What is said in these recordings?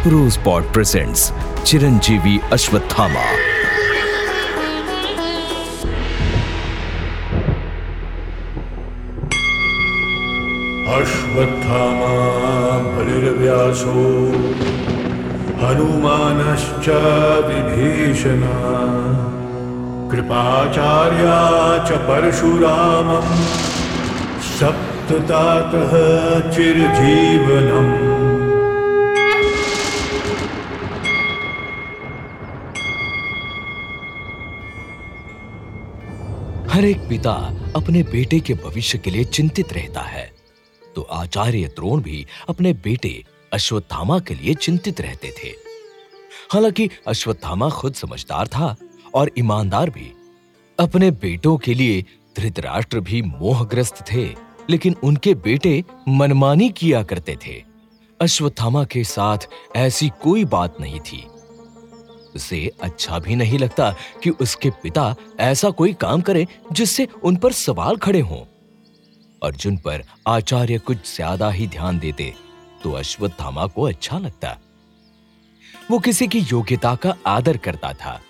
Pro spot presents Chiranjeevi Ashwatthama. Ashwatthama बलिर्व्यासो हनुमानश्च विभीषणा। कृपाचार्या च परशुरामम् सप्ततातः चिरजीवनम्। हर एक पिता अपने बेटे के भविष्य के लिए चिंतित रहता है। तो आचार्य द्रोण भी अपने बेटे अश्वत्थामा के लिए चिंतित रहते थे। हालाँकि अश्वत्थामा खुद समझदार था और ईमानदार भी। अपने बेटों के लिए धृतराष्ट्र भी मोहग्रस्त थे, लेकिन उनके बेटे मनमानी किया करते थे। अश्वत्थामा के साथ ऐसी कोई बात नहीं थी। उसे अच्छा भी नहीं लगता कि उसके पिता ऐसा कोई काम करे जिससे उन पर सवाल खड़े हों। अर्जुन पर आचार्य कुछ ज़्यादा ही ध्यान देते तो अश्वत्थामा को अच्छा लगता। वो किसी की योग्यता का आदर करता था।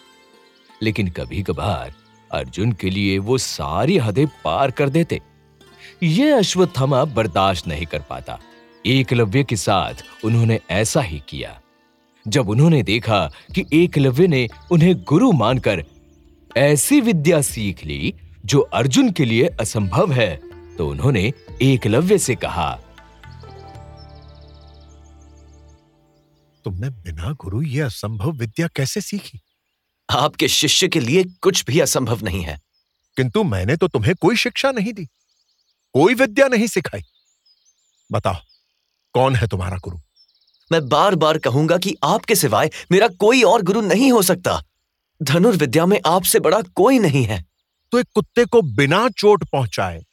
लेकिन कभी कभार अर्जुन के लिए वो सारी हदें पार कर देते। ये अश्वत्थामा बर्दाश्त नहीं कर पाता। एकलव्य के साथ उन्होंने ऐसा ही किया। जब उन्होंने देखा कि एकलव्य ने उन्हें गुरु मानकर ऐसी विद्या सीख ली जो अर्जुन के लिए असंभव है तो उन्होंने एकलव्य से कहा तुमने बिना गुरु ये असंभव विद्या कैसे सीखी? आपके शिष्य के लिए कुछ भी असंभव नहीं है। किंतु मैंने तो तुम्हें कोई शिक्षा नहीं दी कोई विद्या नहीं सिखाई। बताओ कौन है तुम्हारा गुरु? मैं बार बार कहूँगा कि आपके सिवाय मेरा कोई और गुरु नहीं हो सकता। धनुर्विद्या में आपसे बड़ा कोई नहीं है। तो एक कुत्ते को बिना चोट पहुँचाए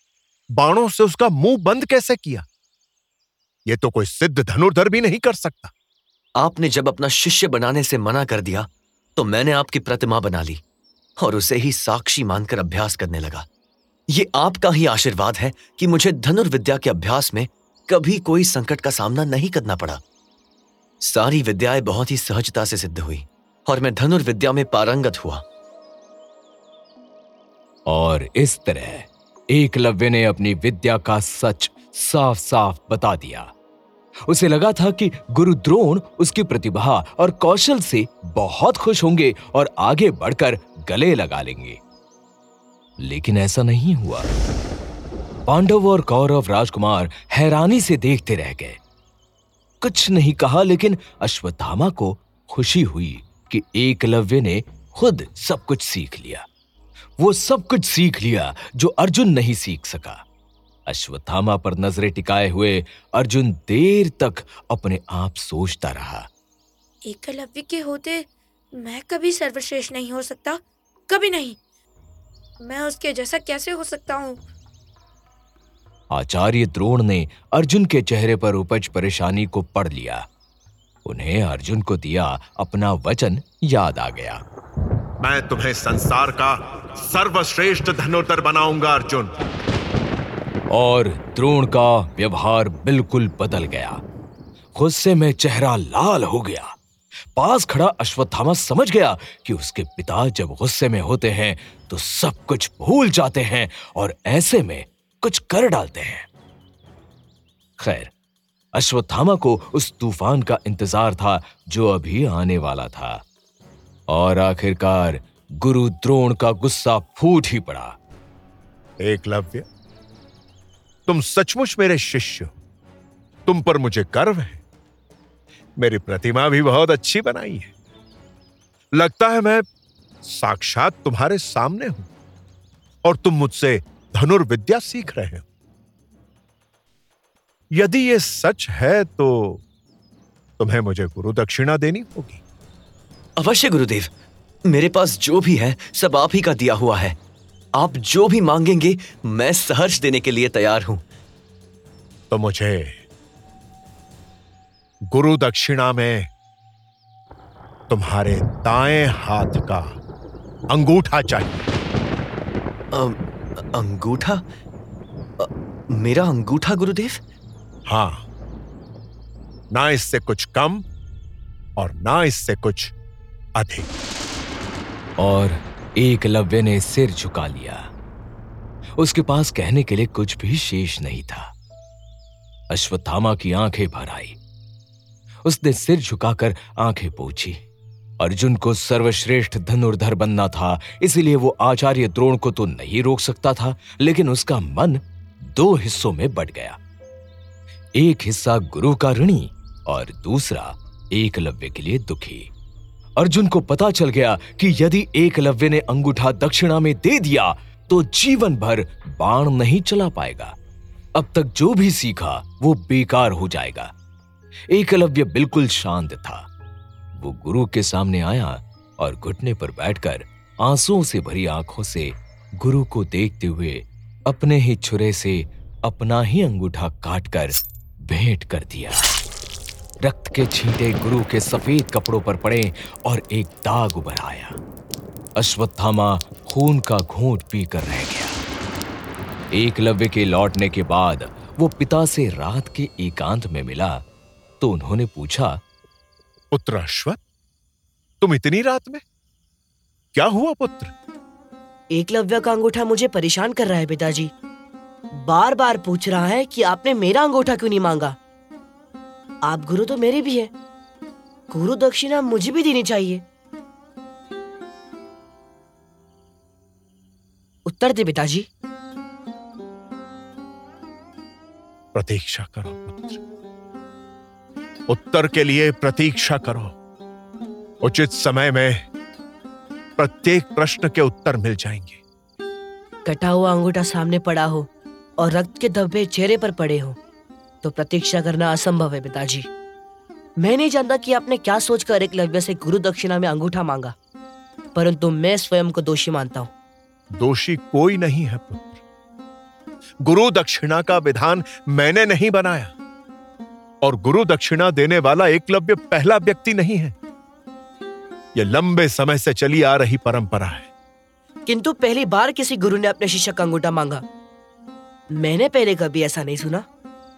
बाणों से उसका मुँह बंद कैसे किया? यह तो कोई सिद्ध धनुर्धर भी नहीं कर सकता। आपने जब अपना शिष्य बनाने से मना कर दिया तो मैंने आपकी प्रतिमा बना ली और उसे ही साक्षी मानकर अभ्यास करने लगा। ये आपका ही आशीर्वाद है कि मुझे धनुर्विद्या के अभ्यास में कभी कोई संकट का सामना नहीं करना पड़ा। सारी विद्याएँ बहुत ही सहजता से सिद्ध हुई, और मैं धनुर्विद्या में पारंगत हुआ। और इस तरह, एकलव्य ने अपनी विद्या का सच साफ़ साफ़ बता दिया। उसे लगा था कि गुरु द्रोण उसकी प्रतिभा और कौशल से बहुत खुश होंगे और आगे बढ़कर गले लगा लेंगे। लेकिन ऐसा नहीं हुआ। पांडव और कौरव राजकुमार हैरानी से देखते रह गए। कुछ नहीं कहा, लेकिन अश्वत्थामा को खुशी हुई कि एकलव्य ने खुद सब कुछ सीख लिया। वो सब कुछ सीख लिया जो अर्जुन नहीं सीख सका। अश्वत्थामा पर नज़रें टिकाए हुए अर्जुन देर तक अपने आप सोचता रहा। एकलव्य के होते मैं कभी सर्वश्रेष्ठ नहीं हो सकता? कभी नहीं। मैं उसके जैसा कैसे हो सकता हूँ? आचार्य द्रोण ने अर्जुन के चेहरे पर उपज परेशानी को पढ़ लिया। उन्हें अर्जुन को दिया अपना वचन याद आ गया। मैं तुम्हें संसार का सर्वश्रेष्ठ धनुर्धर बनाऊँगा अर्जुन। और द्रोण का व्यवहार बिल्कुल बदल गया। गुस्से में चेहरा लाल हो गया। पास खड़ा अश्वत्थामा समझ गया कि उसके पिता जब गुस्से में होते हैं तो सब कुछ भूल जाते हैं और ऐसे में कुछ कर डालते हैं। खैर, अश्वत्थामा को उस तूफ़ान का इंतज़ार था, जो अभी आने वाला था। और आखिरकार गुरु द्रोण का गुस्सा फूट ही पड़ा। एकलव्य तुम सचमुच मेरे शिष्य तुम पर मुझे गर्व है। मेरी प्रतिमा भी बहुत अच्छी बनाई है। लगता है मैं साक्षात तुम्हारे सामने हूँ, और तुम मुझसे धनुर्विद्या सीख रहे हो। यदि ये सच है तो तुम्हें मुझे गुरु दक्षिणा देनी होगी। अवश्य गुरुदेव मेरे पास जो भी है सब आप ही का दिया हुआ है। आप जो भी मांगेंगे मैं सहर्ष देने के लिए तैयार हूँ। तो मुझे गुरु दक्षिणा में तुम्हारे दाएँ हाथ का अंगूठा चाहिए। अंगूठा? अ, मेरा अंगूठा गुरुदेव? हाँ। ना इससे कुछ कम और ना इससे कुछ अधिक। और एकलव्य ने सिर झुका लिया। उसके पास कहने के लिए कुछ भी शेष नहीं था। अश्वत्थामा की आँखें भर आई। उसने सिर झुकाकर आँखें पोछी। अर्जुन को सर्वश्रेष्ठ धनुर्धर बनना था, इसलिए वो आचार्य द्रोण को तो नहीं रोक सकता था, लेकिन उसका मन दो हिस्सों में बट गया। एक हिस्सा गुरु का ऋणी और दूसरा एकलव्य के लिए दुखी। अर्जुन को पता चल गया कि यदि एकलव्य ने अंगूठा दक्षिणा में दे दिया तो जीवन भर बाण नहीं चला पाएगा। अब तक जो भी सीखा, वो बेकार हो जाएगा। एकलव्य बिल्कुल शांत था। वो गुरु के सामने आया और घुटने पर बैठकर आंसुओं से भरी आँखों से गुरु को देखते हुए अपने ही छुरे से अपना ही अंगूठा काटकर भेंट कर दिया। रक्त के छींटे गुरु के सफ़ेद कपड़ों पर पड़े और एक दाग उभर आया। अश्वत्थामा खून का घूंट पीकर रह गया। एकलव्य के लौटने के बाद वो पिता से रात के एकांत में मिला तो उन्होंने पूछा पुत्र अश्वत तुम इतनी रात में? क्या हुआ पुत्र? एकलव्य का अंगूठा मुझे परेशान कर रहा है पिताजी। बार बार पूछ रहा है कि आपने मेरा अंगूठा क्यों नहीं मांगा? आप गुरु तो मेरे भी है। गुरु दक्षिणा मुझे भी देनी चाहिए। उत्तर दे पिताजी। प्रतीक्षा करो पुत्र। उत्तर के लिए प्रतीक्षा करो। उचित समय में प्रत्येक प्रश्न के उत्तर मिल जाएँगे। कटा हुआ अंगूठा सामने पड़ा हो और रक्त के धब्बे चेहरे पर पड़े हो तो प्रतीक्षा करना असंभव है पिताजी। मैं नहीं जानता कि आपने क्या सोचकर एक एकलव्य से गुरु दक्षिणा में अंगूठा मांगा परंतु मैं स्वयं को दोषी मानता हूँ। दोषी कोई नहीं है पुत्र। गुरु दक्षिणा का विधान मैंने नहीं बनाया। और गुरु दक्षिणा देने वाला एकलव्य पहला व्यक्ति नहीं है। यह लंबे समय से चली आ रही परंपरा है। किंतु पहली बार किसी गुरु ने अपने शिष्य का अंगूठा मांगा। मैंने पहले कभी ऐसा नहीं सुना।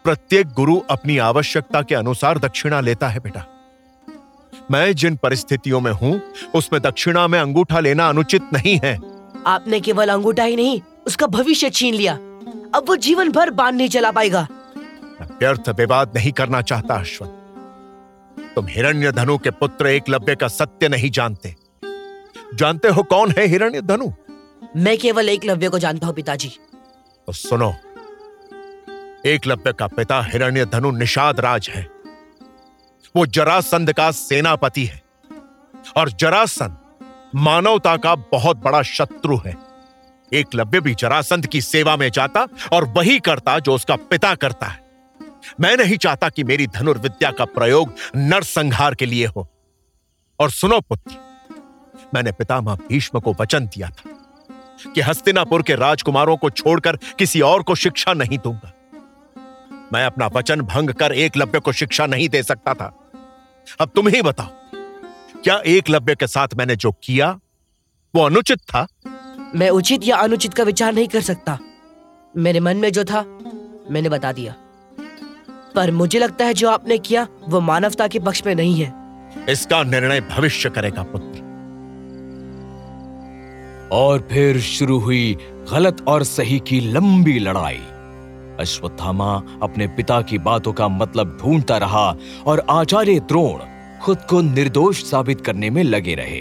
प्रत्येक गुरु अपनी आवश्यकता के अनुसार दक्षिणा लेता है बेटा। मैं जिन परिस्थितियों में हूँ उसमें दक्षिणा में अंगूठा लेना अनुचित नहीं है। आपने केवल अंगूठा ही नहीं उसका भविष्य छीन लिया। अब वो जीवन भर बाँध नहीं चला पाएगा। व्यर्थ विवाद नहीं करना चाहता अश्वत। तुम हिरण्य धनु के पुत्र एकलव्य का सत्य नहीं जानते। जानते हो कौन है हिरण्य धनु मैं केवल एकलव्य को जानता हूँ पिताजी। तो सुनो एकलव्य का पिता हिरण्य धनु निषाद राज है। वो जरासंध का सेनापति है। और जरासंध मानवता का बहुत बड़ा शत्रु है। एकलव्य भी जरासंध की सेवा में जाता और वही करता जो उसका पिता करता है। मैं नहीं चाहता कि मेरी धनुर्विद्या का प्रयोग नरसंहार के लिए हो। और सुनो पुत्र, मैंने पितामह भीष्म को वचन दिया था कि हस्तिनापुर के राजकुमारों को छोड़कर किसी और को शिक्षा नहीं दूँगा। मैं अपना वचन भंग कर एकलव्य को शिक्षा नहीं दे सकता था। अब तुम ही बताओ, क्या एकलव्य के साथ मैंने जो किया, वो अनुचित था? मैं उचित या अनुचित का विचार नहीं कर सकता। मेरे मन में जो था, मैंने बता दिया। पर मुझे लगता है जो आपने किया, वो मानवता के पक्ष में नहीं है। इसका निर्णय भविष्य करेगा पुत्र। और फिर शुरू हुई गलत और सही की लंबी लड़ाई। अश्वत्थामा अपने पिता की बातों का मतलब ढूंढता रहा और आचार्य द्रोण खुद को निर्दोष साबित करने में लगे रहे।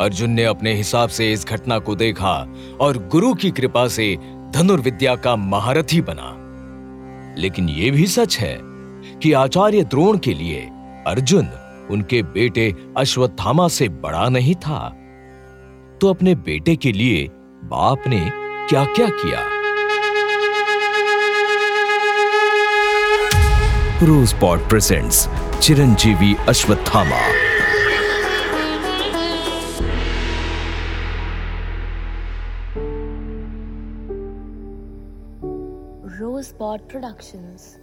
अर्जुन ने अपने हिसाब से इस घटना को देखा और गुरु की कृपा से धनुर्विद्या का महारथी बना। लेकिन यह भी सच है कि आचार्य द्रोण के लिए अर्जुन उनके बेटे अश्वत्थामा से बड़ा नहीं था। तो अपने बेटे के लिए बाप ने क्या क्या? किया रूसपॉट presents Chiranjeevi Ashwatthama. Spot Productions.